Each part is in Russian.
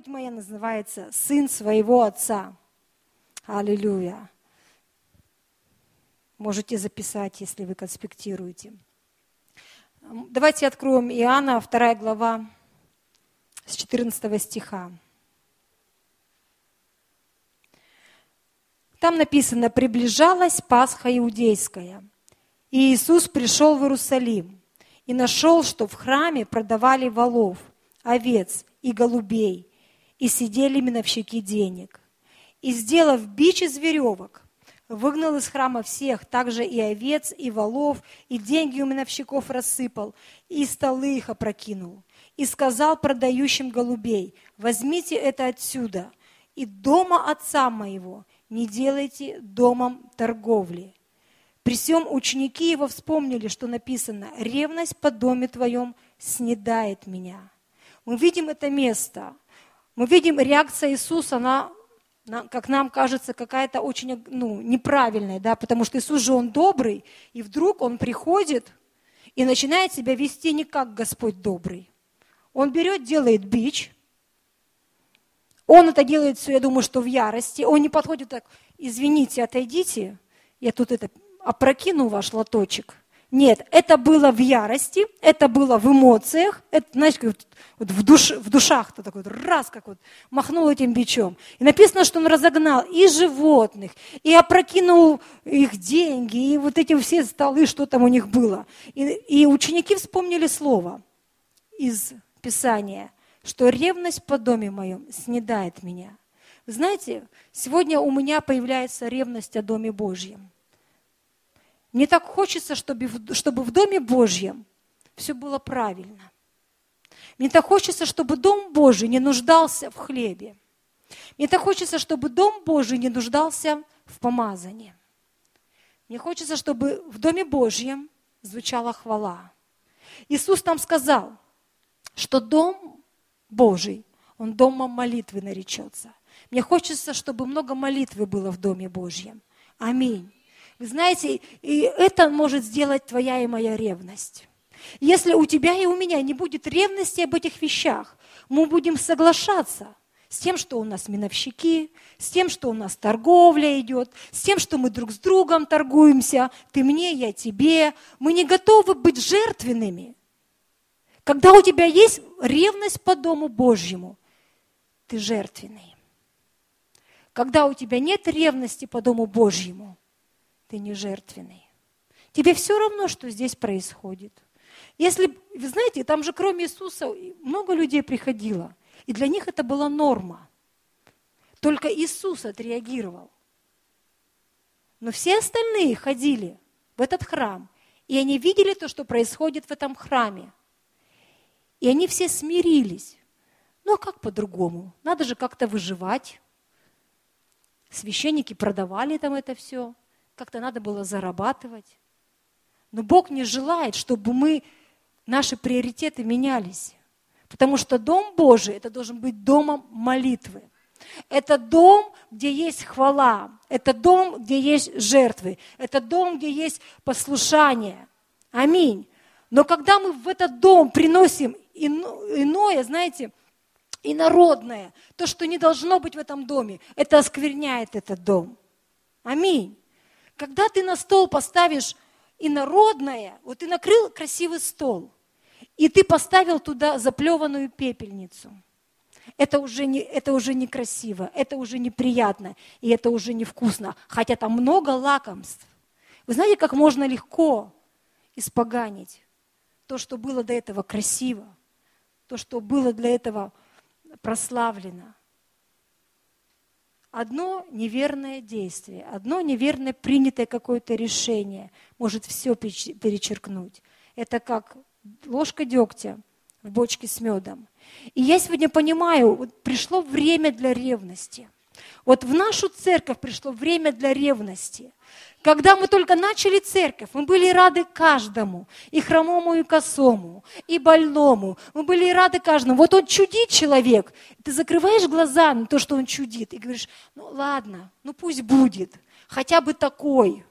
Проповедь моя называется «Сын своего отца». Аллилуйя. Можете записать, если вы конспектируете. Давайте откроем Иоанна, 2 глава, с 14 стиха. Там написано, приближалась Пасха Иудейская. И Иисус пришел в Иерусалим и нашел, что в храме продавали волов, овец и голубей, и сидели миновщики денег. И, сделав бич из веревок, выгнал из храма всех, также и овец, и волов, и деньги у миновщиков рассыпал, и столы их опрокинул. И сказал продающим голубей, возьмите это отсюда, и дома отца моего не делайте домом торговли. При всем ученики его вспомнили, что написано, ревность по доме твоем снедает меня. Мы видим это место, мы видим реакция Иисуса на, как нам кажется, какая-то очень ну, неправильная, да, потому что Иисус же Он добрый, и вдруг Он приходит и начинает себя вести не как Господь добрый. Он берет, делает бич, он это делает все, я думаю, что в ярости. Он не подходит так, извините, отойдите, я тут это опрокину ваш лоточек. Нет, это было в ярости, это было в эмоциях, это, знаете, вот, вот в, душ, в душах-то такой раз, как вот махнул этим бичом. И написано, что он разогнал и животных, и опрокинул их деньги, и вот эти все столы, что там у них было. И, и ученики вспомнили слово из Писания – что ревность по доме моем снедает меня. Знаете, сегодня у меня появляется ревность о Доме Божьем. Мне так хочется, чтобы, чтобы в Доме Божьем все было правильно. Мне так хочется, чтобы Дом Божий не нуждался в хлебе. Мне так хочется, чтобы Дом Божий не нуждался в помазании. Мне хочется, чтобы в Доме Божьем звучала хвала. Иисус там сказал, что Дом Божий, он домом молитвы наречется. Мне хочется, чтобы много молитвы было в Доме Божьем. Аминь. Вы знаете, и это может сделать твоя и моя ревность. Если у тебя и у меня не будет ревности об этих вещах, мы будем соглашаться с тем, что у нас миновщики, с тем, что у нас торговля идет, с тем, что мы друг с другом торгуемся, ты мне, я тебе. Мы не готовы быть жертвенными. Когда у тебя есть ревность по Дому Божьему, ты жертвенный. Когда у тебя нет ревности по Дому Божьему, ты не жертвенный. Тебе все равно, что здесь происходит. Если, вы знаете, там же кроме Иисуса много людей приходило, и для них это была норма. Только Иисус отреагировал. Но все остальные ходили в этот храм, и они видели то, что происходит в этом храме. И они все смирились. Ну а как по-другому? Надо же как-то выживать. Священники продавали там это все. Как-то надо было зарабатывать. Но Бог не желает, чтобы мы, наши приоритеты менялись. Потому что Дом Божий, это должен быть домом молитвы. Это дом, где есть хвала. Это дом, где есть жертвы. Это дом, где есть послушание. Аминь. Но когда мы в этот дом приносим иное, знаете, инородное, то, что не должно быть в этом доме, это оскверняет этот дом. Аминь. Когда ты на стол поставишь инородное, вот ты накрыл красивый стол, и ты поставил туда заплеванную пепельницу, это уже, не, это уже некрасиво, это уже неприятно, и это уже невкусно, хотя там много лакомств. Вы знаете, как можно легко испоганить то, что было до этого красиво? то, что было для этого прославлено. Одно неверное действие, одно неверное принятое какое-то решение может все перечеркнуть. Это как ложка дегтя в бочке с медом. И я сегодня понимаю, вот пришло время для ревности. Вот в нашу церковь пришло время для ревности. Когда мы только начали церковь, мы были рады каждому, и хромому, и косому, и больному. Мы были рады каждому. Вот он чудит человек. Ты закрываешь глаза на то, что он чудит, и говоришь, ну ладно, ну пусть будет, хотя бы такой.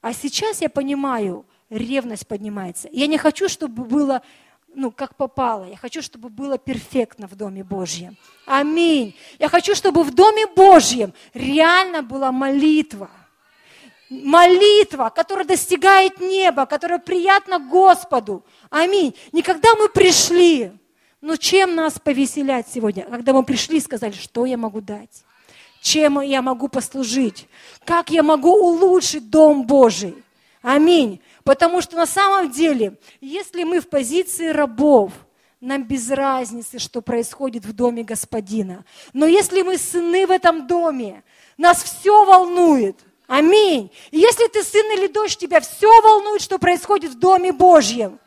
А сейчас я понимаю, ревность поднимается. Я не хочу, чтобы было ну, как попало. Я хочу, чтобы было перфектно в Доме Божьем. Аминь. Я хочу, чтобы в Доме Божьем реально была молитва. Молитва, которая достигает неба, которая приятна Господу. Аминь. Никогда мы пришли, но чем нас повеселять сегодня? Когда мы пришли и сказали, что я могу дать? Чем я могу послужить? Как я могу улучшить Дом Божий? Аминь. Потому что на самом деле, если мы в позиции рабов, нам без разницы, что происходит в доме Господина. Но если мы сыны в этом доме, нас все волнует. Аминь. И если ты сын или дочь, тебя все волнует, что происходит в доме Божьем.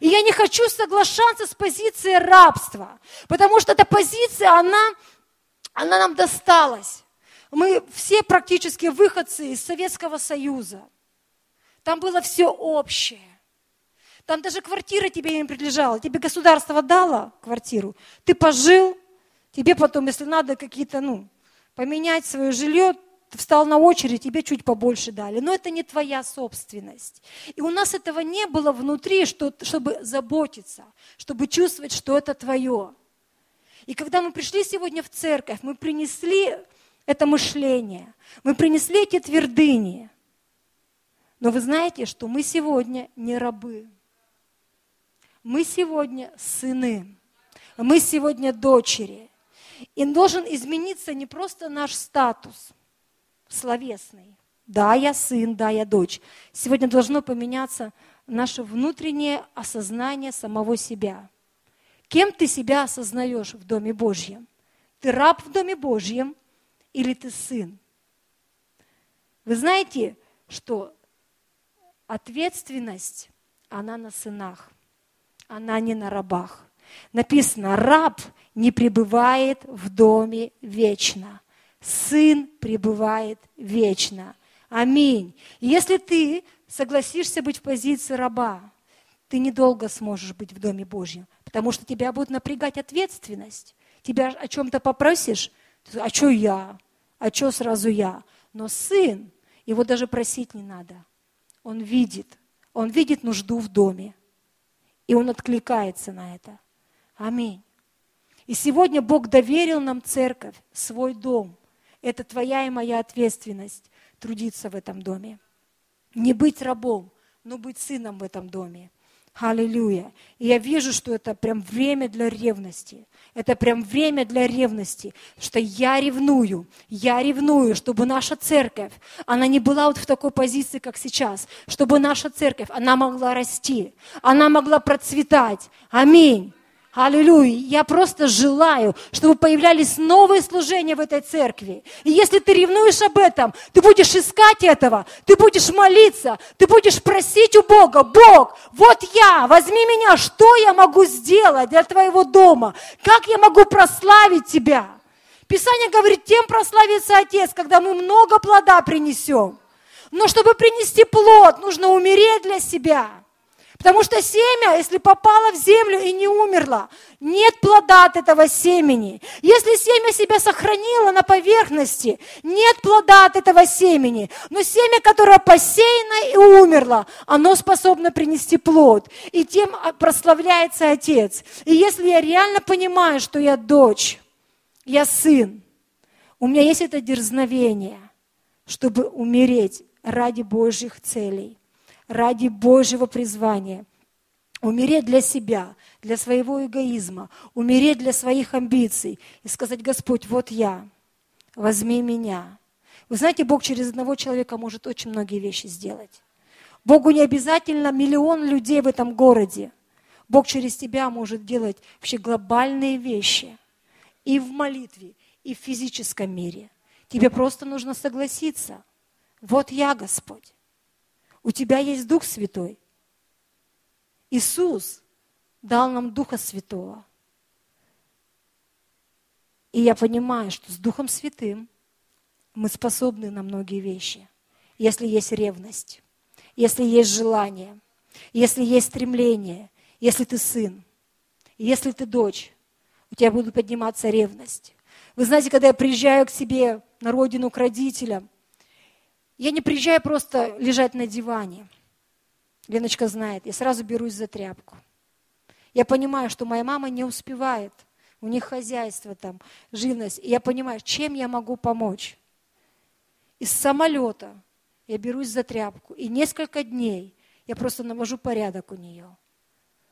И я не хочу соглашаться с позицией рабства, потому что эта позиция, она, она нам досталась. Мы все практически выходцы из Советского Союза. Там было все общее. Там даже квартира тебе не принадлежала. Тебе государство дало квартиру. Ты пожил, тебе потом, если надо какие-то, ну, поменять свое жилье, ты встал на очередь, тебе чуть побольше дали. Но это не твоя собственность. И у нас этого не было внутри, что, чтобы заботиться, чтобы чувствовать, что это твое. И когда мы пришли сегодня в церковь, мы принесли это мышление, мы принесли эти твердыни – но вы знаете, что мы сегодня не рабы. Мы сегодня сыны. Мы сегодня дочери. И должен измениться не просто наш статус словесный. Да, я сын, да, я дочь. Сегодня должно поменяться наше внутреннее осознание самого себя. Кем ты себя осознаешь в Доме Божьем? Ты раб в Доме Божьем или ты сын? Вы знаете, что Ответственность, она на сынах, она не на рабах. Написано, раб не пребывает в доме вечно, сын пребывает вечно. Аминь. Если ты согласишься быть в позиции раба, ты недолго сможешь быть в Доме Божьем, потому что тебя будет напрягать ответственность. Тебя о чем-то попросишь, а что я? А что сразу я? Но сын, его даже просить не надо. Он видит, он видит нужду в доме. И он откликается на это. Аминь. И сегодня Бог доверил нам церковь, свой дом. Это твоя и моя ответственность трудиться в этом доме. Не быть рабом, но быть сыном в этом доме. Аллилуйя. И я вижу, что это прям время для ревности. Это прям время для ревности, что я ревную, я ревную, чтобы наша церковь, она не была вот в такой позиции, как сейчас, чтобы наша церковь, она могла расти, она могла процветать. Аминь. Аллилуйя. Я просто желаю, чтобы появлялись новые служения в этой церкви. И если ты ревнуешь об этом, ты будешь искать этого, ты будешь молиться, ты будешь просить у Бога, Бог, вот я, возьми меня, что я могу сделать для твоего дома? Как я могу прославить тебя? Писание говорит, тем прославится Отец, когда мы много плода принесем. Но чтобы принести плод, нужно умереть для себя. Потому что семя, если попало в землю и не умерло, нет плода от этого семени. Если семя себя сохранило на поверхности, нет плода от этого семени. Но семя, которое посеяно и умерло, оно способно принести плод. И тем прославляется Отец. И если я реально понимаю, что я дочь, я сын, у меня есть это дерзновение, чтобы умереть ради Божьих целей ради Божьего призвания. Умереть для себя, для своего эгоизма, умереть для своих амбиций и сказать, Господь, вот я, возьми меня. Вы знаете, Бог через одного человека может очень многие вещи сделать. Богу не обязательно миллион людей в этом городе. Бог через тебя может делать вообще глобальные вещи. И в молитве, и в физическом мире. Тебе просто нужно согласиться. Вот я, Господь. У тебя есть Дух Святой. Иисус дал нам Духа Святого. И я понимаю, что с Духом Святым мы способны на многие вещи. Если есть ревность, если есть желание, если есть стремление, если ты сын, если ты дочь, у тебя будет подниматься ревность. Вы знаете, когда я приезжаю к себе на родину, к родителям, я не приезжаю просто лежать на диване. Леночка знает, я сразу берусь за тряпку. Я понимаю, что моя мама не успевает. У них хозяйство там, живность. И я понимаю, чем я могу помочь. Из самолета я берусь за тряпку. И несколько дней я просто навожу порядок у нее.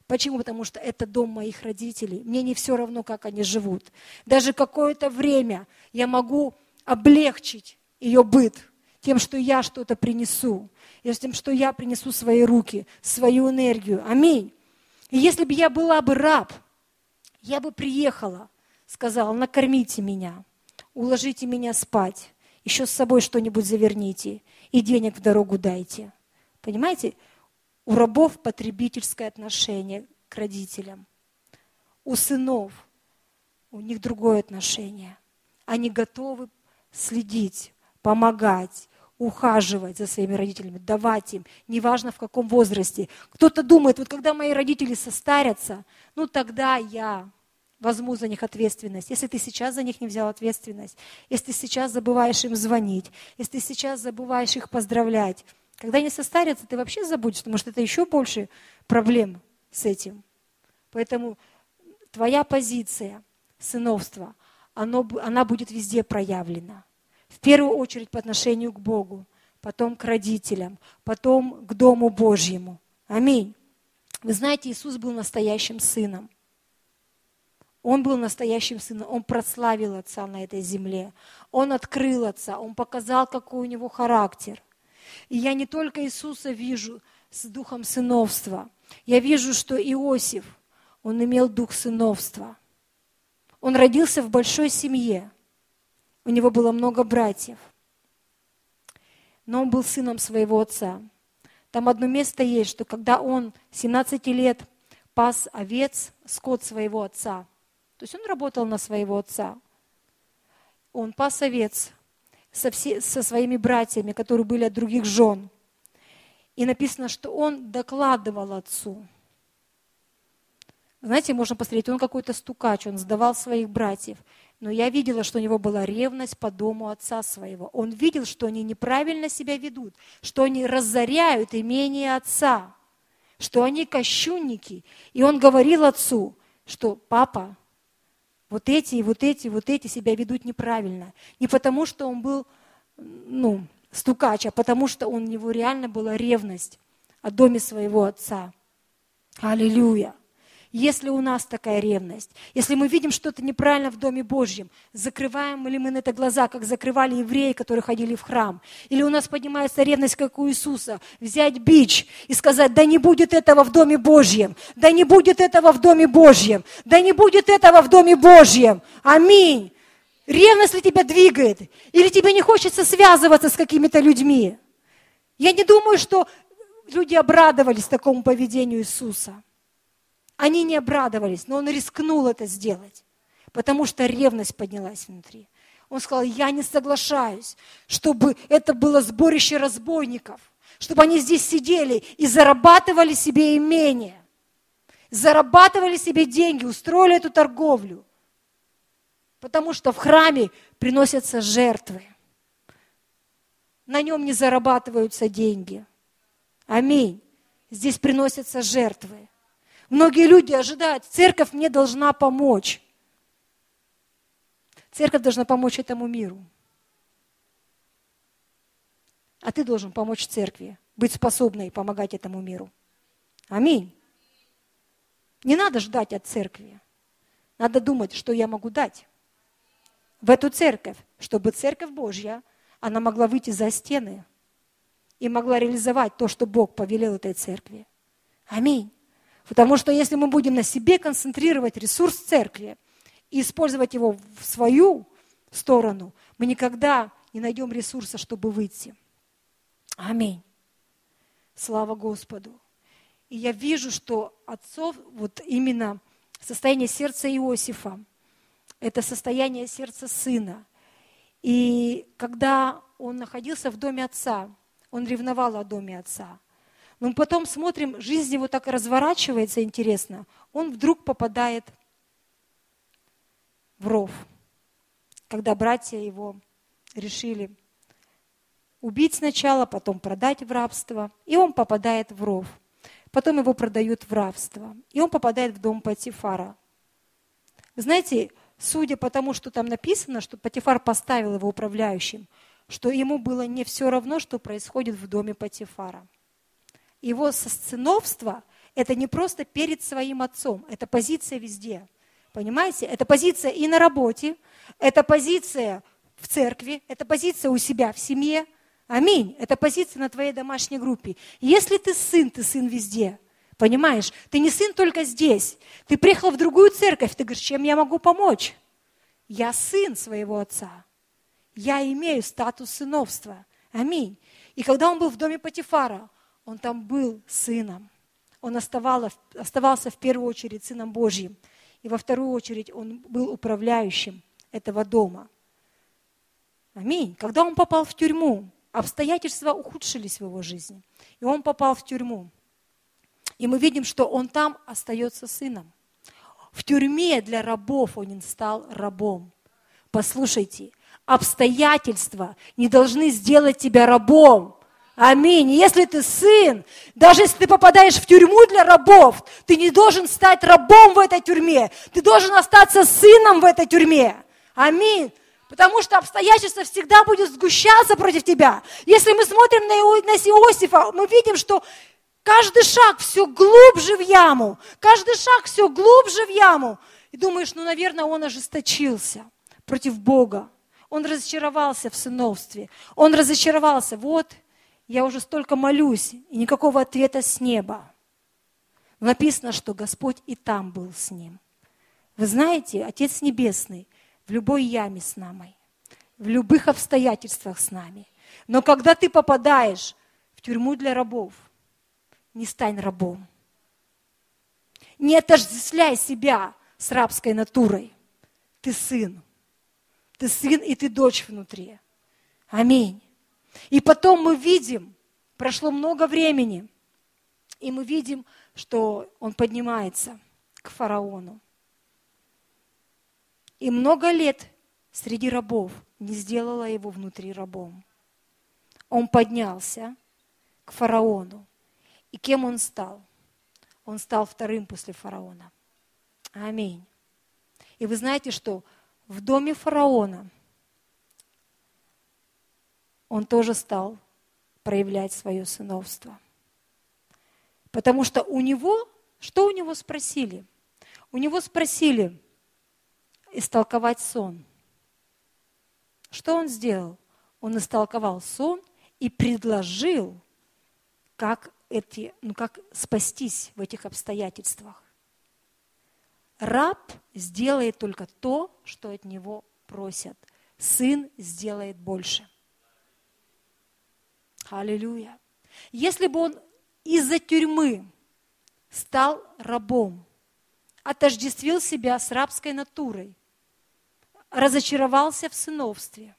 Почему? Потому что это дом моих родителей. Мне не все равно, как они живут. Даже какое-то время я могу облегчить ее быт тем, что я что-то принесу, и тем, что я принесу свои руки, свою энергию. Аминь. И если бы я была бы раб, я бы приехала, сказала, накормите меня, уложите меня спать, еще с собой что-нибудь заверните и денег в дорогу дайте. Понимаете? У рабов потребительское отношение к родителям. У сынов у них другое отношение. Они готовы следить, помогать, ухаживать за своими родителями, давать им, неважно в каком возрасте. Кто-то думает, вот когда мои родители состарятся, ну тогда я возьму за них ответственность. Если ты сейчас за них не взял ответственность, если ты сейчас забываешь им звонить, если ты сейчас забываешь их поздравлять, когда они состарятся, ты вообще забудешь, потому что это еще больше проблем с этим. Поэтому твоя позиция сыновства, она будет везде проявлена. В первую очередь по отношению к Богу, потом к родителям, потом к Дому Божьему. Аминь. Вы знаете, Иисус был настоящим сыном. Он был настоящим сыном, он прославил Отца на этой земле. Он открыл Отца, он показал, какой у него характер. И я не только Иисуса вижу с духом сыновства, я вижу, что Иосиф, он имел дух сыновства. Он родился в большой семье, у него было много братьев, но он был сыном своего отца. Там одно место есть, что когда он 17 лет пас овец, скот своего отца, то есть он работал на своего отца, он пас овец, со, все, со своими братьями, которые были от других жен. И написано, что он докладывал отцу. Знаете, можно посмотреть, он какой-то стукач, он сдавал своих братьев. Но я видела, что у него была ревность по дому отца своего. Он видел, что они неправильно себя ведут, что они разоряют имение отца, что они кощунники. И он говорил отцу, что папа, вот эти, вот эти, вот эти себя ведут неправильно. Не потому, что он был, ну, стукач, а потому, что у него реально была ревность о доме своего отца. Аллилуйя. Если у нас такая ревность, если мы видим что-то неправильно в Доме Божьем, закрываем ли мы на это глаза, как закрывали евреи, которые ходили в храм? Или у нас поднимается ревность, как у Иисуса, взять бич и сказать, да не будет этого в Доме Божьем, да не будет этого в Доме Божьем, да не будет этого в Доме Божьем. Аминь. Ревность ли тебя двигает? Или тебе не хочется связываться с какими-то людьми? Я не думаю, что люди обрадовались такому поведению Иисуса. Они не обрадовались, но он рискнул это сделать, потому что ревность поднялась внутри. Он сказал, я не соглашаюсь, чтобы это было сборище разбойников, чтобы они здесь сидели и зарабатывали себе имение, зарабатывали себе деньги, устроили эту торговлю. Потому что в храме приносятся жертвы. На нем не зарабатываются деньги. Аминь. Здесь приносятся жертвы. Многие люди ожидают, церковь мне должна помочь. Церковь должна помочь этому миру. А ты должен помочь церкви, быть способной помогать этому миру. Аминь. Не надо ждать от церкви. Надо думать, что я могу дать в эту церковь, чтобы церковь Божья, она могла выйти за стены и могла реализовать то, что Бог повелел этой церкви. Аминь. Потому что если мы будем на себе концентрировать ресурс церкви и использовать его в свою сторону, мы никогда не найдем ресурса, чтобы выйти. Аминь. Слава Господу. И я вижу, что отцов, вот именно состояние сердца Иосифа, это состояние сердца сына. И когда он находился в доме отца, он ревновал о доме отца. Но потом смотрим, жизнь его так разворачивается интересно. Он вдруг попадает в ров, когда братья его решили убить сначала, потом продать в рабство, и он попадает в ров. потом его продают в рабство, и он попадает в дом Патифара. Вы знаете, судя по тому, что там написано, что Патифар поставил его управляющим, что ему было не все равно, что происходит в доме Патифара. Его сыновство – это не просто перед своим отцом, это позиция везде. Понимаете? Это позиция и на работе, это позиция в церкви, это позиция у себя в семье. Аминь. Это позиция на твоей домашней группе. Если ты сын, ты сын везде. Понимаешь? Ты не сын только здесь. Ты приехал в другую церковь, ты говоришь, чем я могу помочь? Я сын своего отца. Я имею статус сыновства. Аминь. И когда он был в доме Патифара, он там был сыном. Он оставался, в первую очередь сыном Божьим. И во вторую очередь он был управляющим этого дома. Аминь. Когда он попал в тюрьму, обстоятельства ухудшились в его жизни. И он попал в тюрьму. И мы видим, что он там остается сыном. В тюрьме для рабов он стал рабом. Послушайте, обстоятельства не должны сделать тебя рабом. Аминь. Если ты сын, даже если ты попадаешь в тюрьму для рабов, ты не должен стать рабом в этой тюрьме. Ты должен остаться сыном в этой тюрьме. Аминь. Потому что обстоятельства всегда будут сгущаться против тебя. Если мы смотрим на Иосифа, мы видим, что каждый шаг все глубже в яму. Каждый шаг все глубже в яму. И думаешь, ну, наверное, он ожесточился против Бога. Он разочаровался в сыновстве. Он разочаровался. Вот, я уже столько молюсь, и никакого ответа с неба. Написано, что Господь и там был с ним. Вы знаете, Отец Небесный в любой яме с нами, в любых обстоятельствах с нами. Но когда ты попадаешь в тюрьму для рабов, не стань рабом. Не отождествляй себя с рабской натурой. Ты сын. Ты сын и ты дочь внутри. Аминь. И потом мы видим, прошло много времени, и мы видим, что он поднимается к фараону. И много лет среди рабов не сделала его внутри рабом. Он поднялся к фараону. И кем он стал? Он стал вторым после фараона. Аминь. И вы знаете, что в доме фараона он тоже стал проявлять свое сыновство. Потому что у него, что у него спросили? У него спросили истолковать сон. Что он сделал? Он истолковал сон и предложил, как, эти, ну, как спастись в этих обстоятельствах. Раб сделает только то, что от него просят. Сын сделает больше. Аллилуйя. Если бы он из-за тюрьмы стал рабом, отождествил себя с рабской натурой, разочаровался в сыновстве,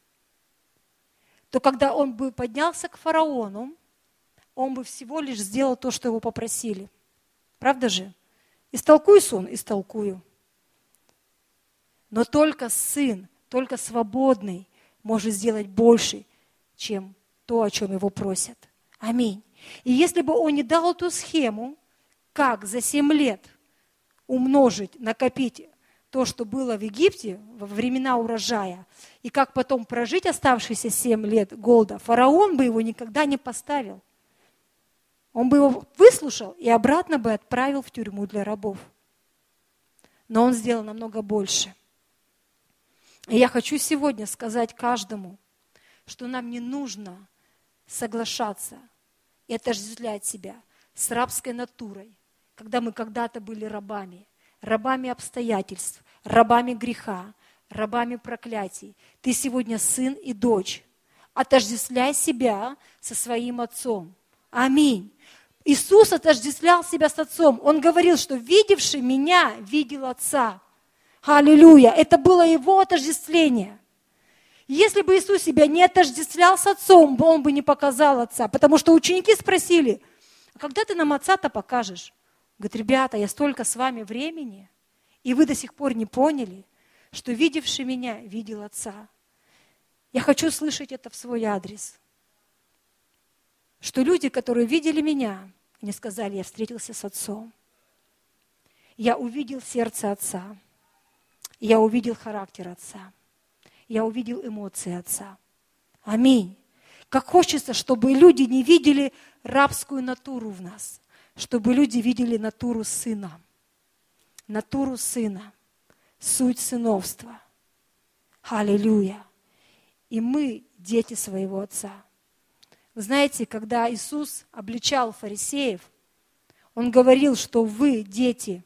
то когда он бы поднялся к фараону, он бы всего лишь сделал то, что его попросили. Правда же? Истолкуй сон, истолкую. Но только сын, только свободный может сделать больше, чем то, о чем его просят. Аминь. И если бы он не дал эту схему, как за семь лет умножить, накопить то, что было в Египте во времена урожая, и как потом прожить оставшиеся семь лет голода, фараон бы его никогда не поставил. Он бы его выслушал и обратно бы отправил в тюрьму для рабов. Но он сделал намного больше. И я хочу сегодня сказать каждому, что нам не нужно соглашаться и отождествлять себя с рабской натурой, когда мы когда-то были рабами, рабами обстоятельств, рабами греха, рабами проклятий. Ты сегодня сын и дочь. Отождествляй себя со своим отцом. Аминь. Иисус отождествлял себя с отцом. Он говорил, что видевший меня видел отца. Аллилуйя. Это было его отождествление – если бы Иисус себя не отождествлял с Отцом, Он бы не показал Отца. Потому что ученики спросили, а когда ты нам Отца-то покажешь? Говорит, ребята, я столько с вами времени, и вы до сих пор не поняли, что видевший меня видел Отца. Я хочу слышать это в свой адрес. Что люди, которые видели меня, Они сказали, я встретился с Отцом. Я увидел сердце Отца. Я увидел характер Отца. Я увидел эмоции Отца. Аминь. Как хочется, чтобы люди не видели рабскую натуру в нас, чтобы люди видели натуру Сына. Натуру Сына, суть сыновства. Аллилуйя. И мы дети своего Отца. Вы знаете, когда Иисус обличал фарисеев, Он говорил, что вы дети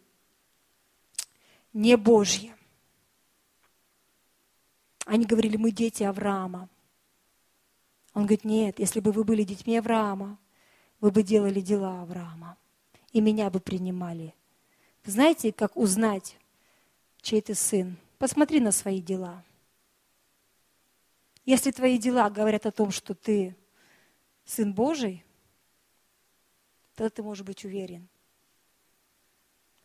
не Божьи. Они говорили, мы дети Авраама. Он говорит, нет, если бы вы были детьми Авраама, вы бы делали дела Авраама, и меня бы принимали. Знаете, как узнать, чей ты сын? Посмотри на свои дела. Если твои дела говорят о том, что ты сын Божий, тогда ты можешь быть уверен,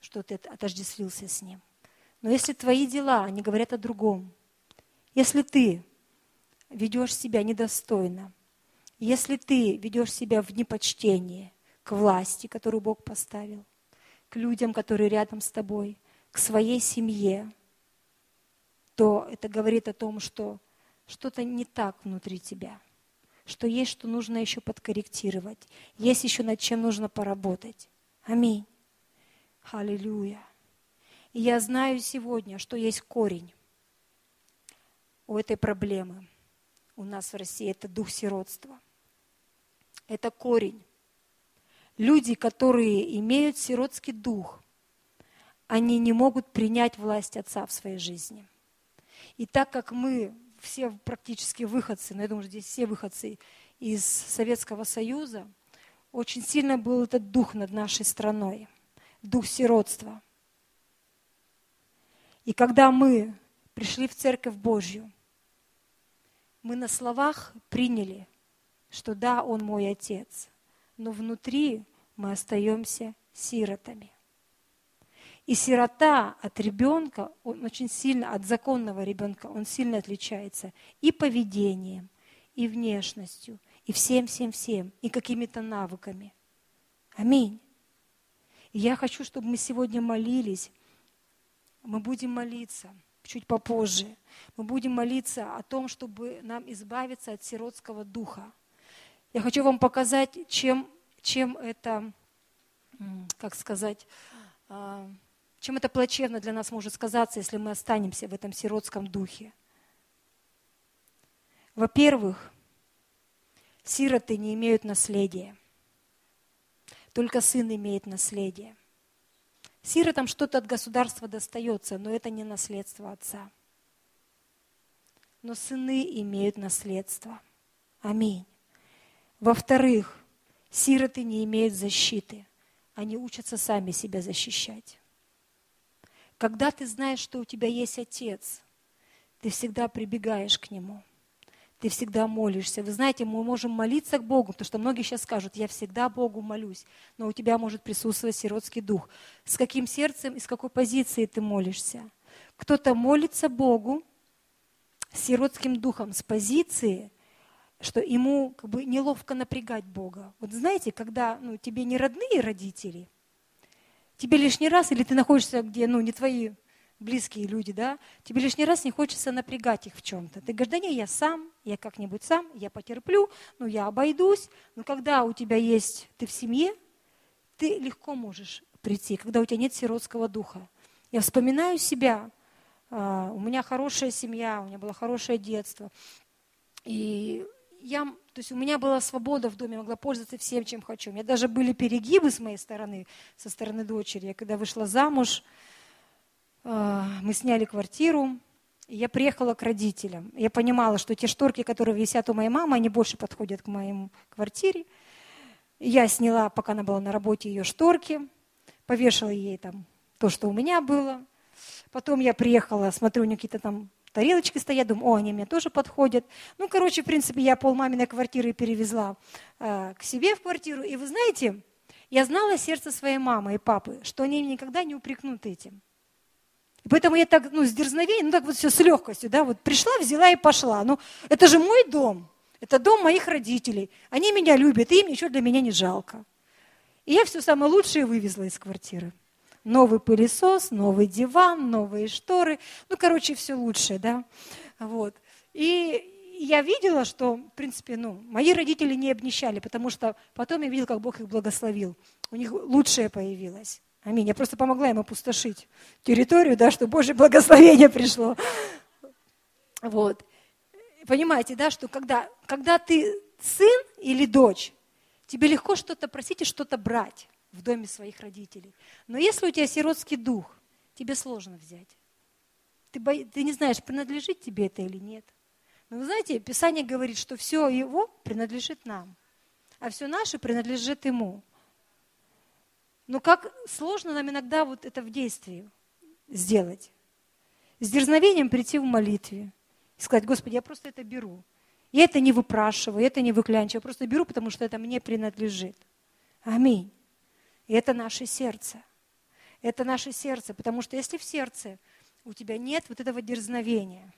что ты отождествился с ним. Но если твои дела, они говорят о другом, если ты ведешь себя недостойно, если ты ведешь себя в непочтении к власти, которую Бог поставил, к людям, которые рядом с тобой, к своей семье, то это говорит о том, что что-то не так внутри тебя, что есть, что нужно еще подкорректировать, есть еще над чем нужно поработать. Аминь. Аллилуйя. И я знаю сегодня, что есть корень у этой проблемы – у нас в России, это дух сиротства. Это корень. Люди, которые имеют сиротский дух, они не могут принять власть Отца в своей жизни. И так как мы все практически выходцы, но я думаю, что здесь все выходцы из Советского Союза, очень сильно был этот дух над нашей страной, дух сиротства. И когда мы пришли в Церковь Божью, мы на словах приняли, что да, он мой отец, но внутри мы остаемся сиротами. И сирота от ребенка, он очень сильно, от законного ребенка, он сильно отличается и поведением, и внешностью, и всем-всем-всем, и какими-то навыками. Аминь. И я хочу, чтобы мы сегодня молились. Мы будем молиться – чуть попозже. Мы будем молиться о том, чтобы нам избавиться от сиротского духа. Я хочу вам показать, чем, чем это, как сказать, а, чем это плачевно для нас может сказаться, если мы останемся в этом сиротском духе. Во-первых, сироты не имеют наследия. Только сын имеет наследие. Сиротам что-то от государства достается, но это не наследство отца. Но сыны имеют наследство. Аминь. Во-вторых, сироты не имеют защиты. Они учатся сами себя защищать. Когда ты знаешь, что у тебя есть отец, ты всегда прибегаешь к нему – ты всегда молишься. Вы знаете, мы можем молиться к Богу, потому что многие сейчас скажут, я всегда Богу молюсь, но у тебя может присутствовать сиротский дух. С каким сердцем и с какой позиции ты молишься? Кто-то молится Богу с сиротским духом, с позиции, что ему как бы неловко напрягать Бога. Вот знаете, когда ну, тебе не родные родители, тебе лишний раз, или ты находишься где, ну, не твои близкие люди, да, тебе лишний раз не хочется напрягать их в чем-то. Ты говоришь, да не, я сам, я как-нибудь сам, я потерплю, ну я обойдусь. Но когда у тебя есть, ты в семье, ты легко можешь прийти, когда у тебя нет сиротского духа. Я вспоминаю себя, а, у меня хорошая семья, у меня было хорошее детство. И я, то есть у меня была свобода в доме, я могла пользоваться всем, чем хочу. У меня даже были перегибы с моей стороны, со стороны дочери. Я когда вышла замуж, а, мы сняли квартиру, я приехала к родителям. Я понимала, что те шторки, которые висят у моей мамы, они больше подходят к моей квартире. Я сняла, пока она была на работе, ее шторки, повешала ей там то, что у меня было. Потом я приехала, смотрю, у нее какие-то там тарелочки стоят, думаю, о, они мне тоже подходят. Ну, короче, в принципе, я пол маминой квартиры перевезла э, к себе в квартиру. И вы знаете, я знала сердце своей мамы и папы, что они никогда не упрекнут этим. И поэтому я так, ну, с дерзновением, ну, так вот все с легкостью, да, вот пришла, взяла и пошла. Ну, это же мой дом, это дом моих родителей. Они меня любят, и им ничего для меня не жалко. И я все самое лучшее вывезла из квартиры. Новый пылесос, новый диван, новые шторы. Ну, короче, все лучшее, да. Вот. И я видела, что, в принципе, ну, мои родители не обнищали, потому что потом я видела, как Бог их благословил. У них лучшее появилось. Аминь. Я просто помогла им опустошить территорию, да, чтобы Божье благословение пришло. Вот. Понимаете, да, что когда, когда ты сын или дочь, тебе легко что-то просить и что-то брать в доме своих родителей. Но если у тебя сиротский дух, тебе сложно взять. Ты, бо... ты не знаешь, принадлежит тебе это или нет. Но вы знаете, Писание говорит, что все его принадлежит нам, а все наше принадлежит ему. Но как сложно нам иногда вот это в действии сделать. С дерзновением прийти в молитве и сказать, Господи, я просто это беру. Я это не выпрашиваю, это не выклянчиваю, я просто беру, потому что это мне принадлежит. Аминь. И это наше сердце. Это наше сердце, потому что если в сердце у тебя нет вот этого дерзновения,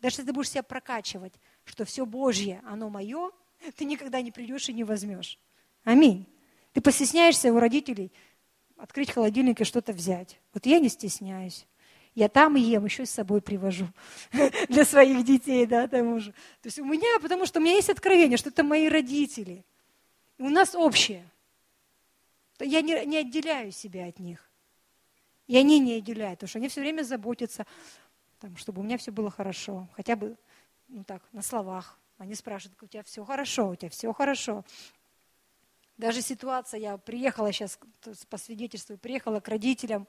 даже если ты будешь себя прокачивать, что все Божье, оно мое, ты никогда не придешь и не возьмешь. Аминь. Ты постесняешься у родителей открыть холодильник и что-то взять. Вот я не стесняюсь. Я там ем, еще с собой привожу для своих детей, да, тому же. То есть у меня, потому что у меня есть откровение, что это мои родители. И у нас общее. Я не, не отделяю себя от них. И они не отделяют, потому что они все время заботятся, там, чтобы у меня все было хорошо. Хотя бы, ну так, на словах. Они спрашивают, у тебя все хорошо, у тебя все хорошо. Даже ситуация, я приехала сейчас по свидетельству, приехала к родителям,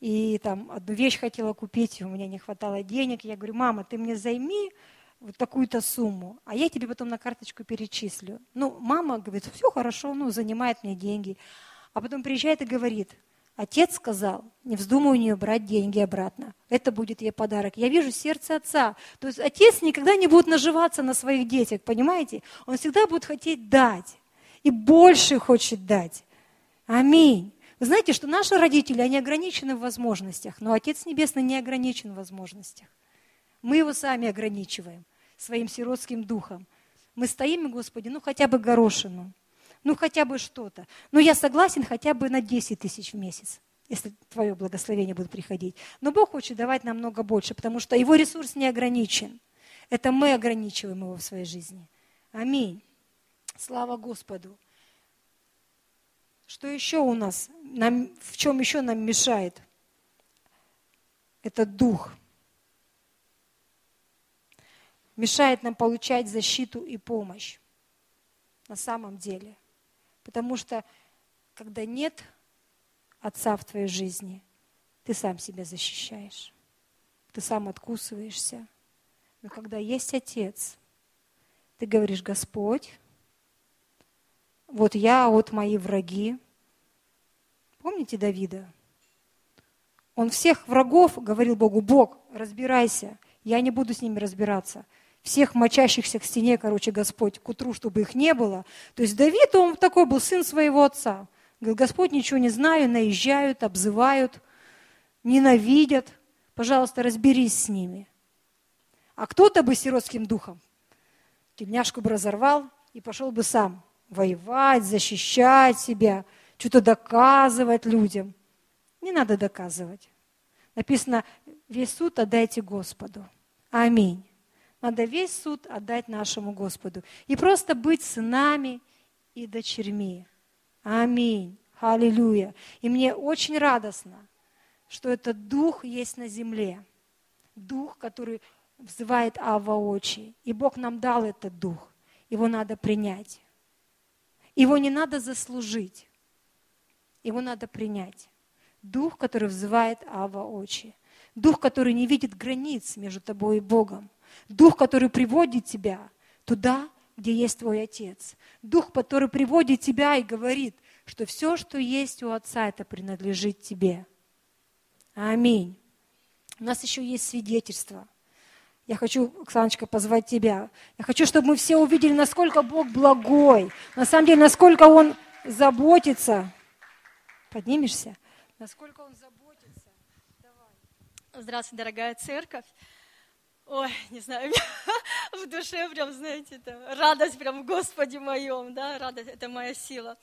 и там одну вещь хотела купить, у меня не хватало денег. Я говорю, мама, ты мне займи вот такую-то сумму, а я тебе потом на карточку перечислю. Ну, мама говорит, все хорошо, ну, занимает мне деньги. А потом приезжает и говорит, отец сказал, не вздумай у нее брать деньги обратно. Это будет ей подарок. Я вижу сердце отца. То есть отец никогда не будет наживаться на своих детях, понимаете? Он всегда будет хотеть дать и больше хочет дать. Аминь. Вы знаете, что наши родители, они ограничены в возможностях, но Отец Небесный не ограничен в возможностях. Мы его сами ограничиваем своим сиротским духом. Мы стоим, Господи, ну хотя бы горошину, ну хотя бы что-то. Ну я согласен хотя бы на 10 тысяч в месяц, если Твое благословение будет приходить. Но Бог хочет давать намного больше, потому что Его ресурс не ограничен. Это мы ограничиваем его в своей жизни. Аминь. Слава Господу. Что еще у нас? Нам, в чем еще нам мешает? Это дух. Мешает нам получать защиту и помощь. На самом деле. Потому что, когда нет отца в твоей жизни, ты сам себя защищаешь. Ты сам откусываешься. Но когда есть отец, ты говоришь, Господь, вот я, вот мои враги. Помните Давида? Он всех врагов говорил Богу, Бог, разбирайся, я не буду с ними разбираться. Всех мочащихся к стене, короче, Господь, к утру, чтобы их не было. То есть Давид, он такой был сын своего отца. Говорит, Господь, ничего не знаю, наезжают, обзывают, ненавидят. Пожалуйста, разберись с ними. А кто-то бы сиротским духом тельняшку бы разорвал и пошел бы сам воевать, защищать себя, что-то доказывать людям. Не надо доказывать. Написано, весь суд отдайте Господу. Аминь. Надо весь суд отдать нашему Господу. И просто быть сынами и дочерьми. Аминь. Аллилуйя. И мне очень радостно, что этот дух есть на земле. Дух, который взывает Ава очи. И Бог нам дал этот дух. Его надо принять. Его не надо заслужить. Его надо принять. Дух, который взывает Ава очи. Дух, который не видит границ между тобой и Богом. Дух, который приводит тебя туда, где есть твой Отец. Дух, который приводит тебя и говорит, что все, что есть у Отца, это принадлежит тебе. Аминь. У нас еще есть свидетельство. Я хочу, Оксаночка, позвать тебя. Я хочу, чтобы мы все увидели, насколько Бог благой. На самом деле, насколько Он заботится. Поднимешься? Насколько Он заботится. Давай. Здравствуй, дорогая церковь. Ой, не знаю, в душе прям, знаете, это радость прям в Господе моем, да, радость – это моя сила.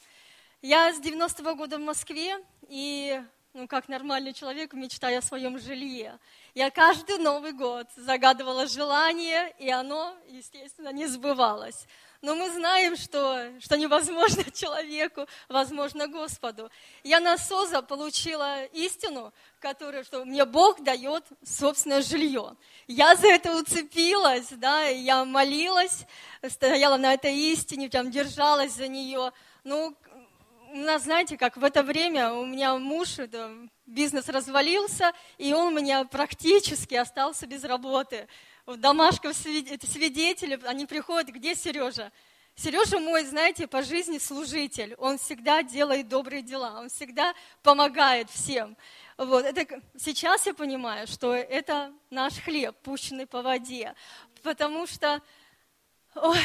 Я с 90-го года в Москве, и ну, как нормальный человек, мечтаю о своем жилье. Я каждый Новый год загадывала желание, и оно, естественно, не сбывалось. Но мы знаем, что, что невозможно человеку, возможно Господу. Я на СОЗа получила истину, которую, что мне Бог дает собственное жилье. Я за это уцепилась, да, я молилась, стояла на этой истине, прям держалась за нее. Ну, у нас, знаете, как в это время у меня муж, это, бизнес развалился, и он у меня практически остался без работы. В домашках свидетели, они приходят, где Сережа? Сережа мой, знаете, по жизни служитель. Он всегда делает добрые дела, он всегда помогает всем. Вот, это, сейчас я понимаю, что это наш хлеб, пущенный по воде. Потому что ой,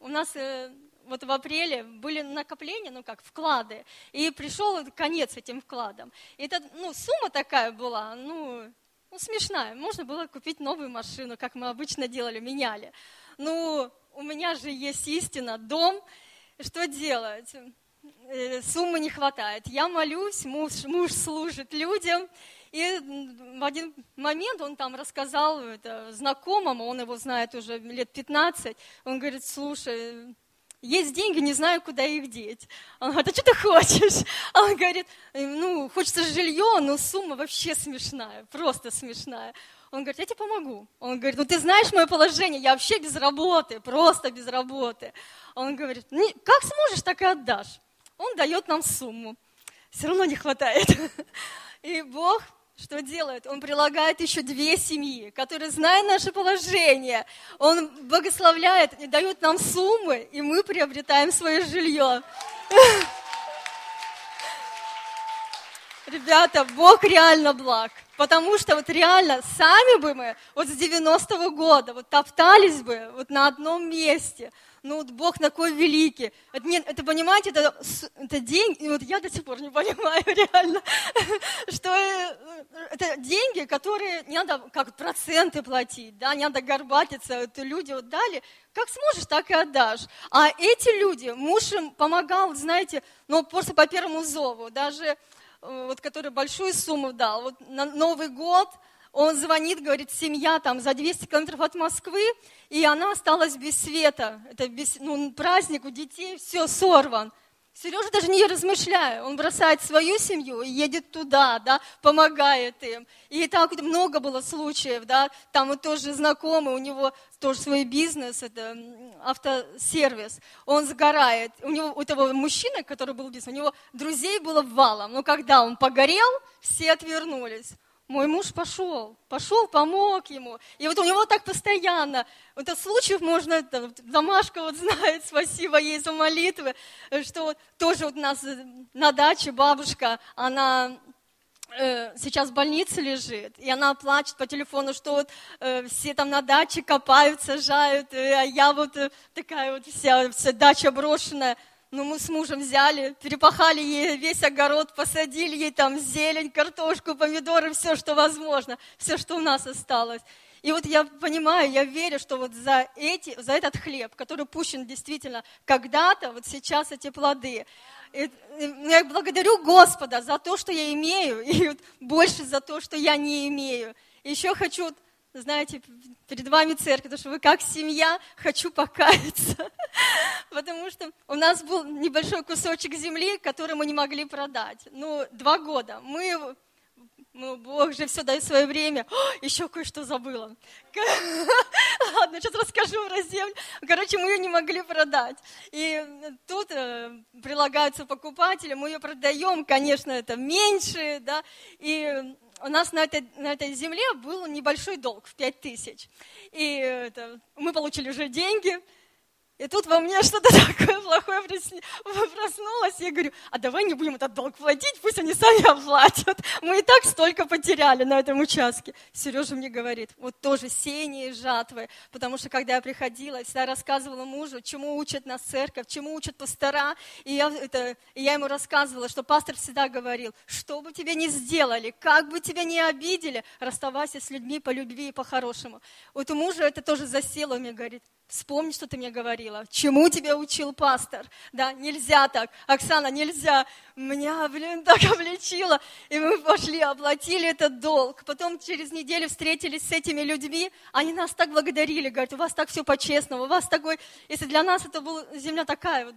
у нас э, вот в апреле были накопления, ну как, вклады, и пришел конец этим вкладам. И это, ну, сумма такая была, ну, ну, смешная. Можно было купить новую машину, как мы обычно делали, меняли. Ну, у меня же есть истина, дом. Что делать? Э, суммы не хватает. Я молюсь, муж, муж служит людям. И в один момент он там рассказал это знакомому, он его знает уже лет 15. Он говорит, слушай, есть деньги, не знаю, куда их деть. Он говорит, а что ты хочешь? А он говорит, ну, хочется жилье, но сумма вообще смешная, просто смешная. Он говорит, я тебе помогу. Он говорит, ну ты знаешь мое положение, я вообще без работы, просто без работы. Он говорит, ну, как сможешь, так и отдашь. Он дает нам сумму. Все равно не хватает. И Бог что делает? Он прилагает еще две семьи, которые, зная наше положение, он благословляет и дает нам суммы, и мы приобретаем свое жилье. Ребята, Бог реально благ. Потому что вот реально сами бы мы вот с 90-го года вот топтались бы вот на одном месте. Ну вот Бог такой великий. Это, нет, это понимаете, это, это деньги, вот я до сих пор не понимаю реально, что э, это деньги, которые не надо как проценты платить, да, не надо горбатиться, это люди вот дали, как сможешь, так и отдашь. А эти люди, муж им помогал, знаете, ну просто по первому зову, даже вот, который большую сумму дал. Вот на Новый год он звонит, говорит, семья там за 200 километров от Москвы, и она осталась без света. Это без, ну, праздник у детей, все сорван. Сережа даже не размышляя, он бросает свою семью и едет туда, да, помогает им. И так много было случаев, да, там вот тоже знакомый, у него тоже свой бизнес, это автосервис, он сгорает. У него, у этого мужчины, который был бизнес, у него друзей было валом, но когда он погорел, все отвернулись. Мой муж пошел, пошел, помог ему. И вот у него так постоянно. Вот от случаев можно, там, Домашка вот знает, спасибо ей за молитвы, что вот тоже вот у нас на даче бабушка, она э, сейчас в больнице лежит, и она плачет по телефону, что вот э, все там на даче копают, сажают, э, а я вот э, такая вот вся, вся дача брошенная. Ну, мы с мужем взяли, перепахали ей весь огород, посадили ей там зелень, картошку, помидоры, все, что возможно, все, что у нас осталось. И вот я понимаю, я верю, что вот за, эти, за этот хлеб, который пущен действительно когда-то, вот сейчас эти плоды. И я благодарю Господа за то, что я имею, и вот больше за то, что я не имею. Еще хочу знаете, перед вами церковь, потому что вы как семья, хочу покаяться. Нас был небольшой кусочек земли, который мы не могли продать. Ну, два года. Мы ну, Бог же все дает свое время. О, еще кое-что забыла. Ладно, сейчас расскажу про землю. Короче, мы ее не могли продать. И тут э, прилагаются покупатели, мы ее продаем, конечно, это меньше, да, и у нас на этой, на этой земле был небольшой долг в 5 тысяч. И это, мы получили уже деньги, и тут во мне что-то такое плохое проснулось. Я говорю, а давай не будем этот долг платить, пусть они сами оплатят. Мы и так столько потеряли на этом участке. Сережа мне говорит, вот тоже сеяние и жатвы. Потому что когда я приходила, я всегда рассказывала мужу, чему учат нас церковь, чему учат пастора. И я, это, и я ему рассказывала, что пастор всегда говорил, что бы тебе ни сделали, как бы тебя ни обидели, расставайся с людьми по любви и по-хорошему. Вот у мужа это тоже засело, мне говорит, Вспомни, что ты мне говорила. Чему тебя учил пастор? Да, нельзя так. Оксана, нельзя. Меня, блин, так обличило. И мы пошли, оплатили этот долг. Потом через неделю встретились с этими людьми. Они нас так благодарили. Говорят, у вас так все по-честному. У вас такой... Если для нас это была земля такая,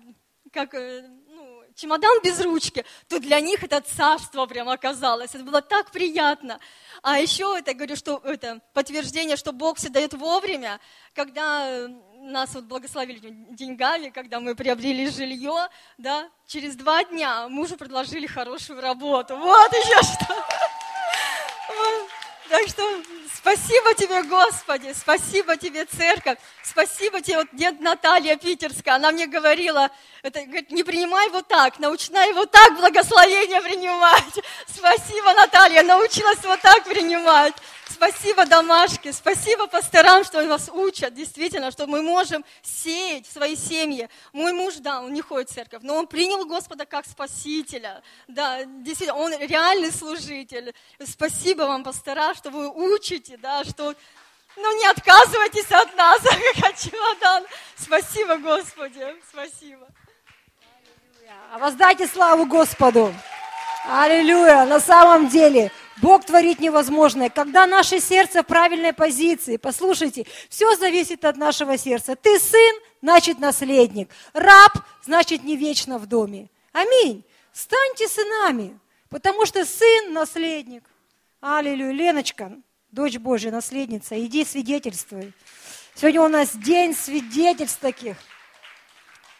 как э, ну, чемодан без ручки, то для них это царство прям оказалось. Это было так приятно. А еще это, говорю, что это подтверждение, что Бог все дает вовремя, когда э, нас вот благословили деньгами, когда мы приобрели жилье, да, через два дня мужу предложили хорошую работу. Вот еще что. Так что спасибо тебе, Господи, спасибо тебе, церковь, спасибо тебе, вот дед Наталья Питерская, она мне говорила, это, говорит, не принимай вот так, научна его так благословение принимать. Спасибо, Наталья, научилась вот так принимать. Спасибо, домашки, спасибо пасторам, что вас учат, действительно, что мы можем сеять в своей семье. Мой муж, да, он не ходит в церковь, но он принял Господа как спасителя. Да, действительно, он реальный служитель. Спасибо вам, пастора, что вы учите, да, что ну, не отказывайтесь от нас, как от чемодан. Спасибо, Господи, спасибо. А воздайте славу Господу. Аллилуйя. На самом деле, Бог творит невозможное. Когда наше сердце в правильной позиции, послушайте, все зависит от нашего сердца. Ты сын, значит наследник. Раб, значит не вечно в доме. Аминь. Станьте сынами, потому что сын – наследник. Аллилуйя. Леночка, дочь Божья, наследница, иди свидетельствуй. Сегодня у нас день свидетельств таких.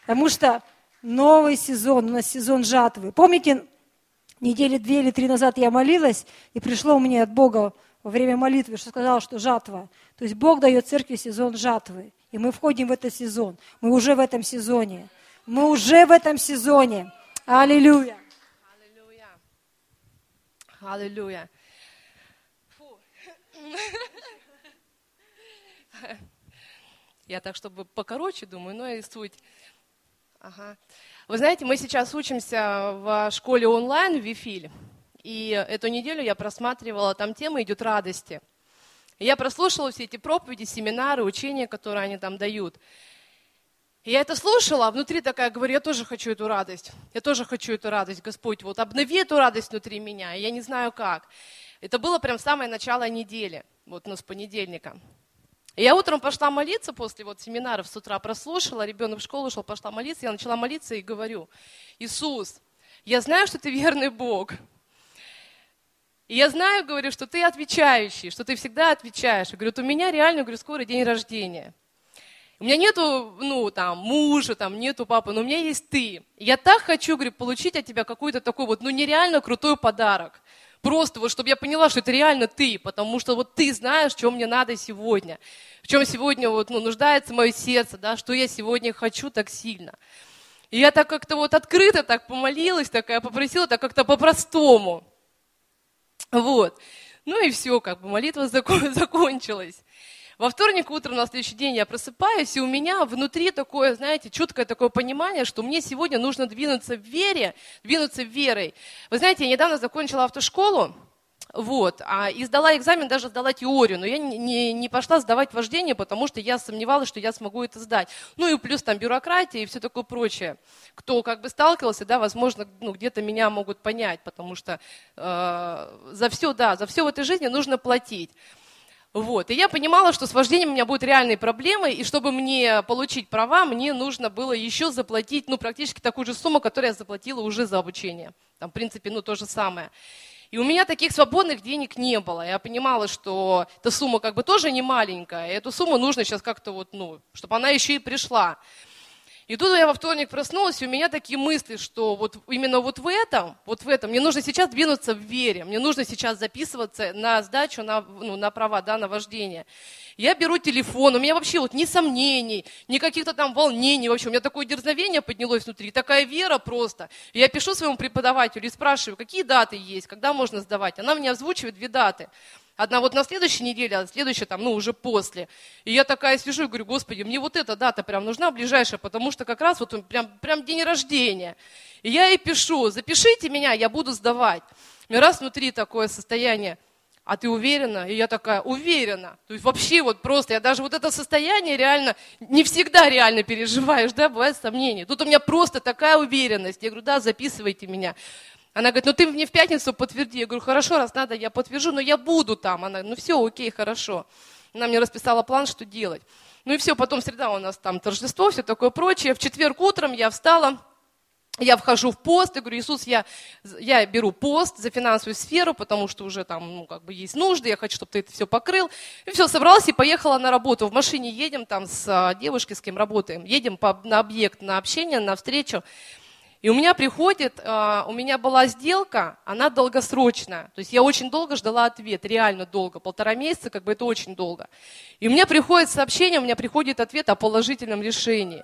Потому что новый сезон, у нас сезон жатвы. Помните, недели две или три назад я молилась, и пришло мне от Бога во время молитвы, что сказал, что жатва. То есть Бог дает церкви сезон жатвы. И мы входим в этот сезон. Мы уже в этом сезоне. Мы уже в этом сезоне. Аллилуйя. Аллилуйя. Аллилуйя. Я так, чтобы покороче думаю, но и суть. Ага. Вы знаете, мы сейчас учимся в школе онлайн в Вифиль. И эту неделю я просматривала, там тема идет радости. И я прослушала все эти проповеди, семинары, учения, которые они там дают. И я это слушала, а внутри такая, говорю, я тоже хочу эту радость. Я тоже хочу эту радость, Господь, вот обнови эту радость внутри меня. Я не знаю как. Это было прям самое начало недели, вот ну, с понедельника. Я утром пошла молиться после вот семинаров с утра, прослушала, ребенок в школу шел, пошла молиться, я начала молиться и говорю, Иисус, я знаю, что ты верный Бог. И я знаю, говорю, что ты отвечающий, что ты всегда отвечаешь. Говорю, у меня реально, говорю, скоро день рождения. У меня нету, ну, там, мужа, там, нету папы, но у меня есть ты. И я так хочу, говорю, получить от тебя какой-то такой вот, ну, нереально крутой подарок. Просто вот, чтобы я поняла, что это реально ты, потому что вот ты знаешь, что мне надо сегодня, в чем сегодня вот, ну, нуждается мое сердце, да, что я сегодня хочу так сильно. И я так как-то вот открыто так помолилась, такая попросила, так как-то по-простому. Вот. Ну и все, как бы молитва закончилась. Во вторник утром на следующий день я просыпаюсь, и у меня внутри такое, знаете, чуткое такое понимание, что мне сегодня нужно двинуться в вере, двинуться верой. Вы знаете, я недавно закончила автошколу, вот, а, и сдала экзамен, даже сдала теорию, но я не, не, не пошла сдавать вождение, потому что я сомневалась, что я смогу это сдать. Ну и плюс там бюрократия и все такое прочее. Кто как бы сталкивался, да, возможно, ну, где-то меня могут понять, потому что э, за все, да, за все в этой жизни нужно платить. Вот. И я понимала, что с вождением у меня будут реальные проблемы, и чтобы мне получить права, мне нужно было еще заплатить, ну, практически такую же сумму, которую я заплатила уже за обучение. Там, в принципе, ну, то же самое. И у меня таких свободных денег не было. Я понимала, что эта сумма как бы тоже не маленькая, и эту сумму нужно сейчас как-то вот, ну, чтобы она еще и пришла. И тут я во вторник проснулась, и у меня такие мысли, что вот именно вот в этом, вот в этом, мне нужно сейчас двинуться в вере, мне нужно сейчас записываться на сдачу, на, ну, на права, да, на вождение. Я беру телефон, у меня вообще вот ни сомнений, ни каких-то там волнений, вообще у меня такое дерзновение поднялось внутри, такая вера просто. Я пишу своему преподавателю и спрашиваю, какие даты есть, когда можно сдавать. Она мне озвучивает две даты. Одна вот на следующей неделе, а следующая там, ну, уже после. И я такая сижу и говорю, Господи, мне вот эта дата прям нужна ближайшая, потому что как раз вот прям, прям день рождения. И я ей пишу, запишите меня, я буду сдавать. У меня раз внутри такое состояние, а ты уверена? И я такая, уверена. То есть вообще вот просто, я даже вот это состояние реально, не всегда реально переживаешь, да, бывают сомнения. Тут у меня просто такая уверенность. Я говорю, да, записывайте меня. Она говорит, ну ты мне в пятницу подтверди. Я говорю, хорошо, раз надо, я подтвержу, но я буду там. Она, ну все, окей, хорошо. Она мне расписала план, что делать. Ну и все, потом среда у нас там торжество, все такое прочее. В четверг утром я встала, я вхожу в пост и говорю, Иисус, я, я беру пост за финансовую сферу, потому что уже там, ну, как бы есть нужды, я хочу, чтобы ты это все покрыл. И все, собралась и поехала на работу. В машине едем там с а, девушкой, с кем работаем, едем по, на объект, на общение, на встречу. И у меня приходит, а, у меня была сделка, она долгосрочная. То есть я очень долго ждала ответ, реально долго, полтора месяца, как бы это очень долго. И у меня приходит сообщение, у меня приходит ответ о положительном решении.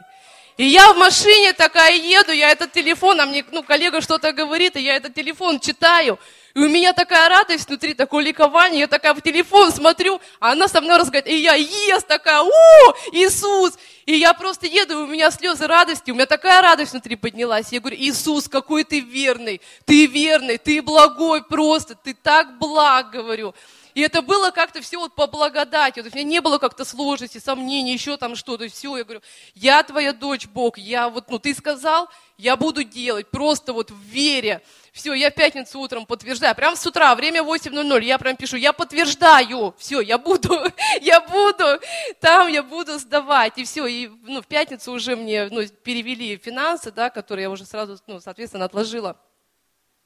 И я в машине такая еду, я этот телефон, а мне ну, коллега что-то говорит, и я этот телефон читаю. И у меня такая радость внутри, такое ликование, я такая в телефон смотрю, а она со мной разговаривает, и я ест такая, о, Иисус! И я просто еду, у меня слезы радости, у меня такая радость внутри поднялась. Я говорю, Иисус, какой ты верный, ты верный, ты благой просто, ты так благ, говорю. И это было как-то все вот по благодати. Вот у меня не было как-то сложности, сомнений, еще там что-то. Все, я говорю, я твоя дочь, Бог, я вот, ну ты сказал, я буду делать, просто вот в вере. Все, я в пятницу утром подтверждаю. Прямо с утра, время 8.00, я прям пишу, я подтверждаю. Все, я буду, я буду, там я буду сдавать. И все, и ну, в пятницу уже мне ну, перевели финансы, да, которые я уже сразу, ну, соответственно, отложила.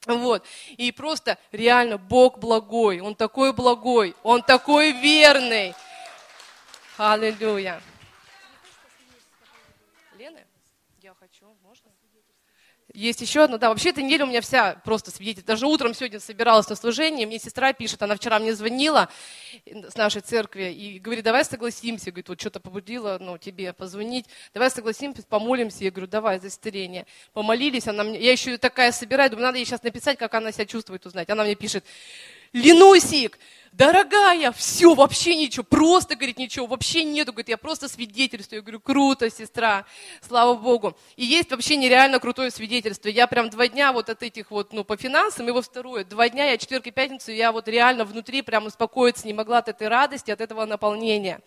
Вот. И просто реально Бог благой, Он такой благой, Он такой верный. Аллилуйя. Лена, я хочу, можно? Есть еще одно, да, вообще эта неделя у меня вся просто свидетель. Даже утром сегодня собиралась на служение, мне сестра пишет, она вчера мне звонила с нашей церкви и говорит, давай согласимся, говорит, вот что-то побудило ну, тебе позвонить, давай согласимся, помолимся. Я говорю, давай, за исцеление. Помолились, она мне, я еще такая собираю, думаю, надо ей сейчас написать, как она себя чувствует, узнать. Она мне пишет, Ленусик, дорогая, все, вообще ничего, просто, говорит, ничего, вообще нету, говорит, я просто свидетельствую. Я говорю, круто, сестра, слава Богу. И есть вообще нереально крутое свидетельство. Я прям два дня вот от этих вот, ну, по финансам, и во второе, два дня, я четверг и пятницу, я вот реально внутри прям успокоиться не могла от этой радости, от этого наполнения.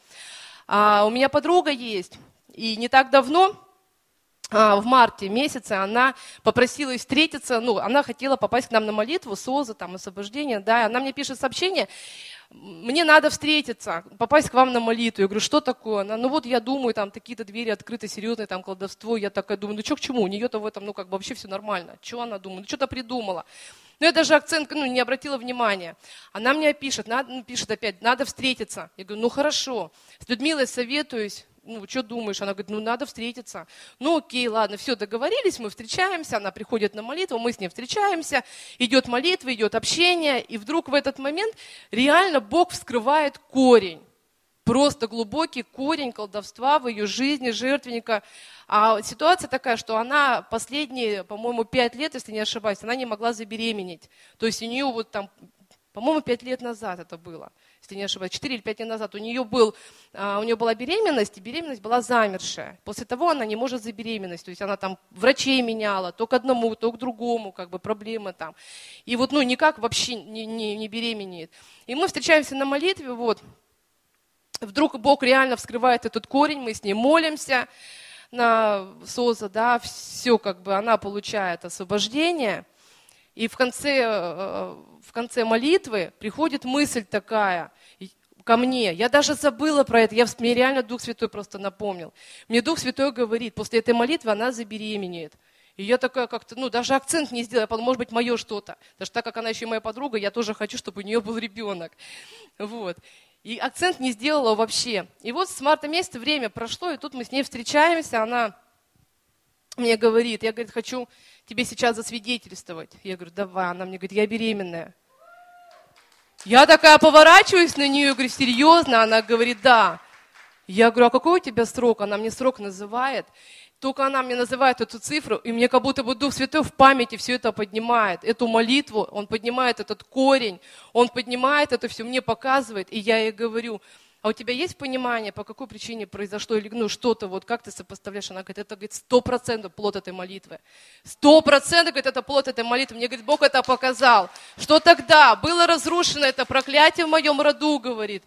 А, у меня подруга есть, и не так давно, в марте месяце она попросила встретиться, ну, она хотела попасть к нам на молитву, СОЗа, там, освобождение, да, она мне пишет сообщение, мне надо встретиться, попасть к вам на молитву. Я говорю, что такое? Она, ну вот я думаю, там такие-то двери открыты, серьезное там колдовство. Я такая думаю, ну что к чему? У нее-то в этом, ну как бы вообще все нормально. Что она думает? Ну что-то придумала. Но я даже акцент ну, не обратила внимания. Она мне пишет, надо, ну, пишет опять, надо встретиться. Я говорю, ну хорошо. С Людмилой советуюсь, ну, что думаешь? Она говорит, ну, надо встретиться. Ну, окей, ладно, все, договорились, мы встречаемся, она приходит на молитву, мы с ней встречаемся, идет молитва, идет общение, и вдруг в этот момент реально Бог вскрывает корень. Просто глубокий корень колдовства в ее жизни, жертвенника. А ситуация такая, что она последние, по-моему, пять лет, если не ошибаюсь, она не могла забеременеть. То есть у нее вот там, по-моему, пять лет назад это было если не ошибаюсь, 4 или 5 дней назад, у нее, был, а, у нее была беременность, и беременность была замершая. После того она не может забеременеть, то есть она там врачей меняла, то к одному, то к другому, как бы проблемы там. И вот, ну, никак вообще не, не, не беременеет. И мы встречаемся на молитве, вот, вдруг Бог реально вскрывает этот корень, мы с ней молимся на СОЗа, да, все как бы она получает освобождение. И в конце э, в конце молитвы приходит мысль такая ко мне. Я даже забыла про это. Я, мне реально Дух Святой просто напомнил. Мне Дух Святой говорит, после этой молитвы она забеременеет. И я такая как-то, ну, даже акцент не сделала, может быть, мое что-то. Даже так как она еще и моя подруга, я тоже хочу, чтобы у нее был ребенок. Вот. И акцент не сделала вообще. И вот с марта месяца время прошло, и тут мы с ней встречаемся, она мне говорит, я, говорит, хочу тебе сейчас засвидетельствовать. Я говорю, давай. Она мне говорит, я беременная. Я такая поворачиваюсь на нее, говорю, серьезно? Она говорит, да. Я говорю, а какой у тебя срок? Она мне срок называет. Только она мне называет эту цифру, и мне как будто бы Дух Святой в памяти все это поднимает. Эту молитву, он поднимает этот корень, он поднимает это все, мне показывает, и я ей говорю, а у тебя есть понимание, по какой причине произошло или ну, что-то, вот как ты сопоставляешь? Она говорит, это говорит, сто процентов плод этой молитвы. Сто процентов, говорит, это плод этой молитвы. Мне, говорит, Бог это показал. Что тогда? Было разрушено это проклятие в моем роду, говорит.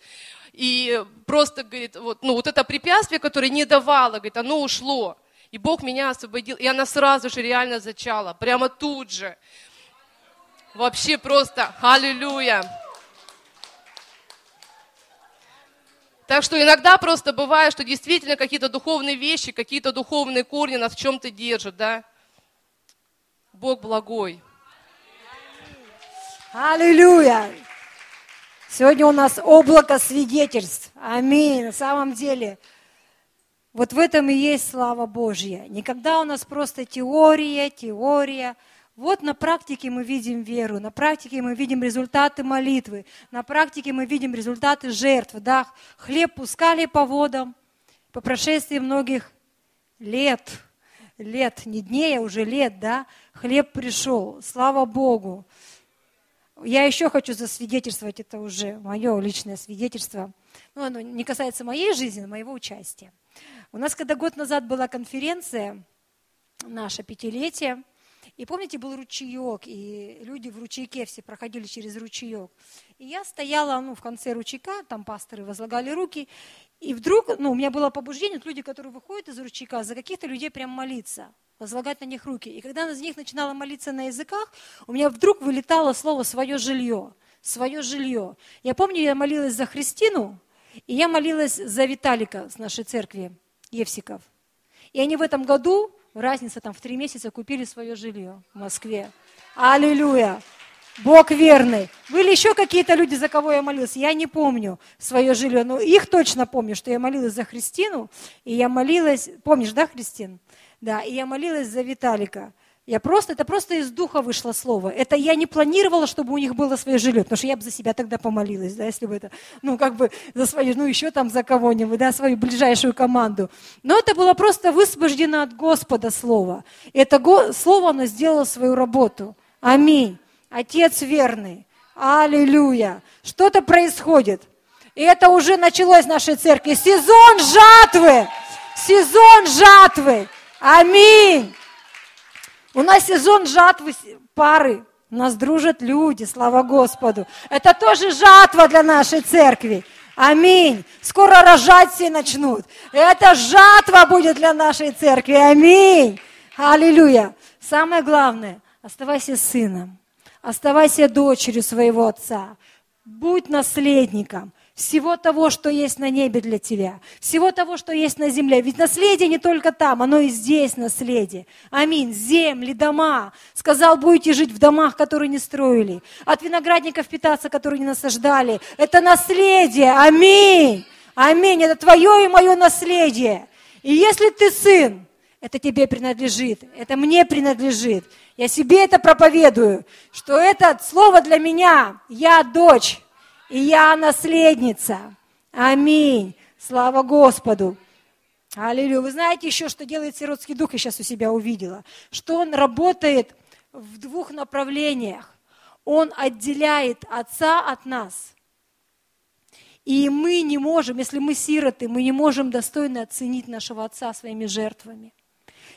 И просто, говорит, вот, ну, вот это препятствие, которое не давало, говорит, оно ушло. И Бог меня освободил. И она сразу же реально зачала, прямо тут же. Вообще просто, аллилуйя. Так что иногда просто бывает, что действительно какие-то духовные вещи, какие-то духовные корни нас в чем-то держат, да? Бог благой. Аллилуйя! Сегодня у нас облако свидетельств. Аминь. На самом деле, вот в этом и есть слава Божья. Никогда у нас просто теория, теория – вот на практике мы видим веру, на практике мы видим результаты молитвы, на практике мы видим результаты жертв. Да? Хлеб пускали по водам по прошествии многих лет, лет, не дней, а уже лет, да, хлеб пришел, слава Богу. Я еще хочу засвидетельствовать, это уже мое личное свидетельство. Ну, оно не касается моей жизни, но моего участия. У нас, когда год назад была конференция, наша пятилетие, и помните, был ручеек, и люди в ручейке все проходили через ручеек. И я стояла ну, в конце ручейка, там пасторы возлагали руки, и вдруг, ну, у меня было побуждение, люди, которые выходят из ручейка, за каких-то людей прям молиться, возлагать на них руки. И когда на них начинала молиться на языках, у меня вдруг вылетало слово «свое жилье», «свое жилье». Я помню, я молилась за Христину, и я молилась за Виталика с нашей церкви, Евсиков. И они в этом году разница там в три месяца купили свое жилье в Москве. Аллилуйя! Бог верный. Были еще какие-то люди, за кого я молилась? Я не помню свое жилье, но их точно помню, что я молилась за Христину, и я молилась, помнишь, да, Христин? Да, и я молилась за Виталика. Я просто, это просто из духа вышло слово. Это я не планировала, чтобы у них было свое жилье, потому что я бы за себя тогда помолилась, да, если бы это, ну, как бы за свою, ну, еще там за кого-нибудь, да, свою ближайшую команду. Но это было просто высвобождено от Господа слово. И это го, слово, оно сделало свою работу. Аминь. Отец верный. Аллилуйя. Что-то происходит. И это уже началось в нашей церкви. Сезон жатвы. Сезон жатвы. Аминь. У нас сезон жатвы пары. Нас дружат люди, слава Господу. Это тоже жатва для нашей церкви. Аминь. Скоро рожать все начнут. Это жатва будет для нашей церкви. Аминь. Аллилуйя. Самое главное, оставайся сыном. Оставайся дочерью своего отца. Будь наследником всего того, что есть на небе для тебя, всего того, что есть на земле. Ведь наследие не только там, оно и здесь наследие. Аминь. Земли, дома. Сказал, будете жить в домах, которые не строили. От виноградников питаться, которые не насаждали. Это наследие. Аминь. Аминь. Это твое и мое наследие. И если ты сын, это тебе принадлежит, это мне принадлежит. Я себе это проповедую, что это слово для меня. Я дочь и я наследница. Аминь. Слава Господу. Аллилуйя. Вы знаете еще, что делает сиротский дух, я сейчас у себя увидела, что он работает в двух направлениях. Он отделяет отца от нас. И мы не можем, если мы сироты, мы не можем достойно оценить нашего отца своими жертвами.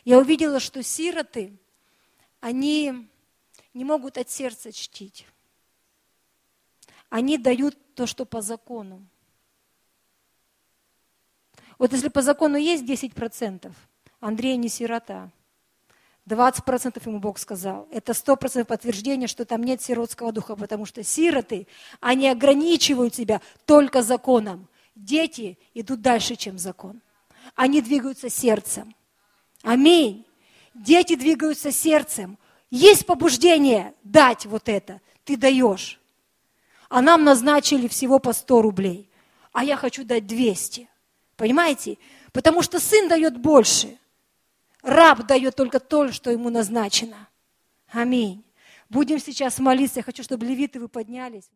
Я увидела, что сироты, они не могут от сердца чтить они дают то, что по закону. Вот если по закону есть 10%, Андрей не сирота. 20% ему Бог сказал. Это 100% подтверждение, что там нет сиротского духа, потому что сироты, они ограничивают себя только законом. Дети идут дальше, чем закон. Они двигаются сердцем. Аминь. Дети двигаются сердцем. Есть побуждение дать вот это. Ты даешь а нам назначили всего по 100 рублей, а я хочу дать 200. Понимаете? Потому что сын дает больше. Раб дает только то, что ему назначено. Аминь. Будем сейчас молиться. Я хочу, чтобы левиты вы поднялись.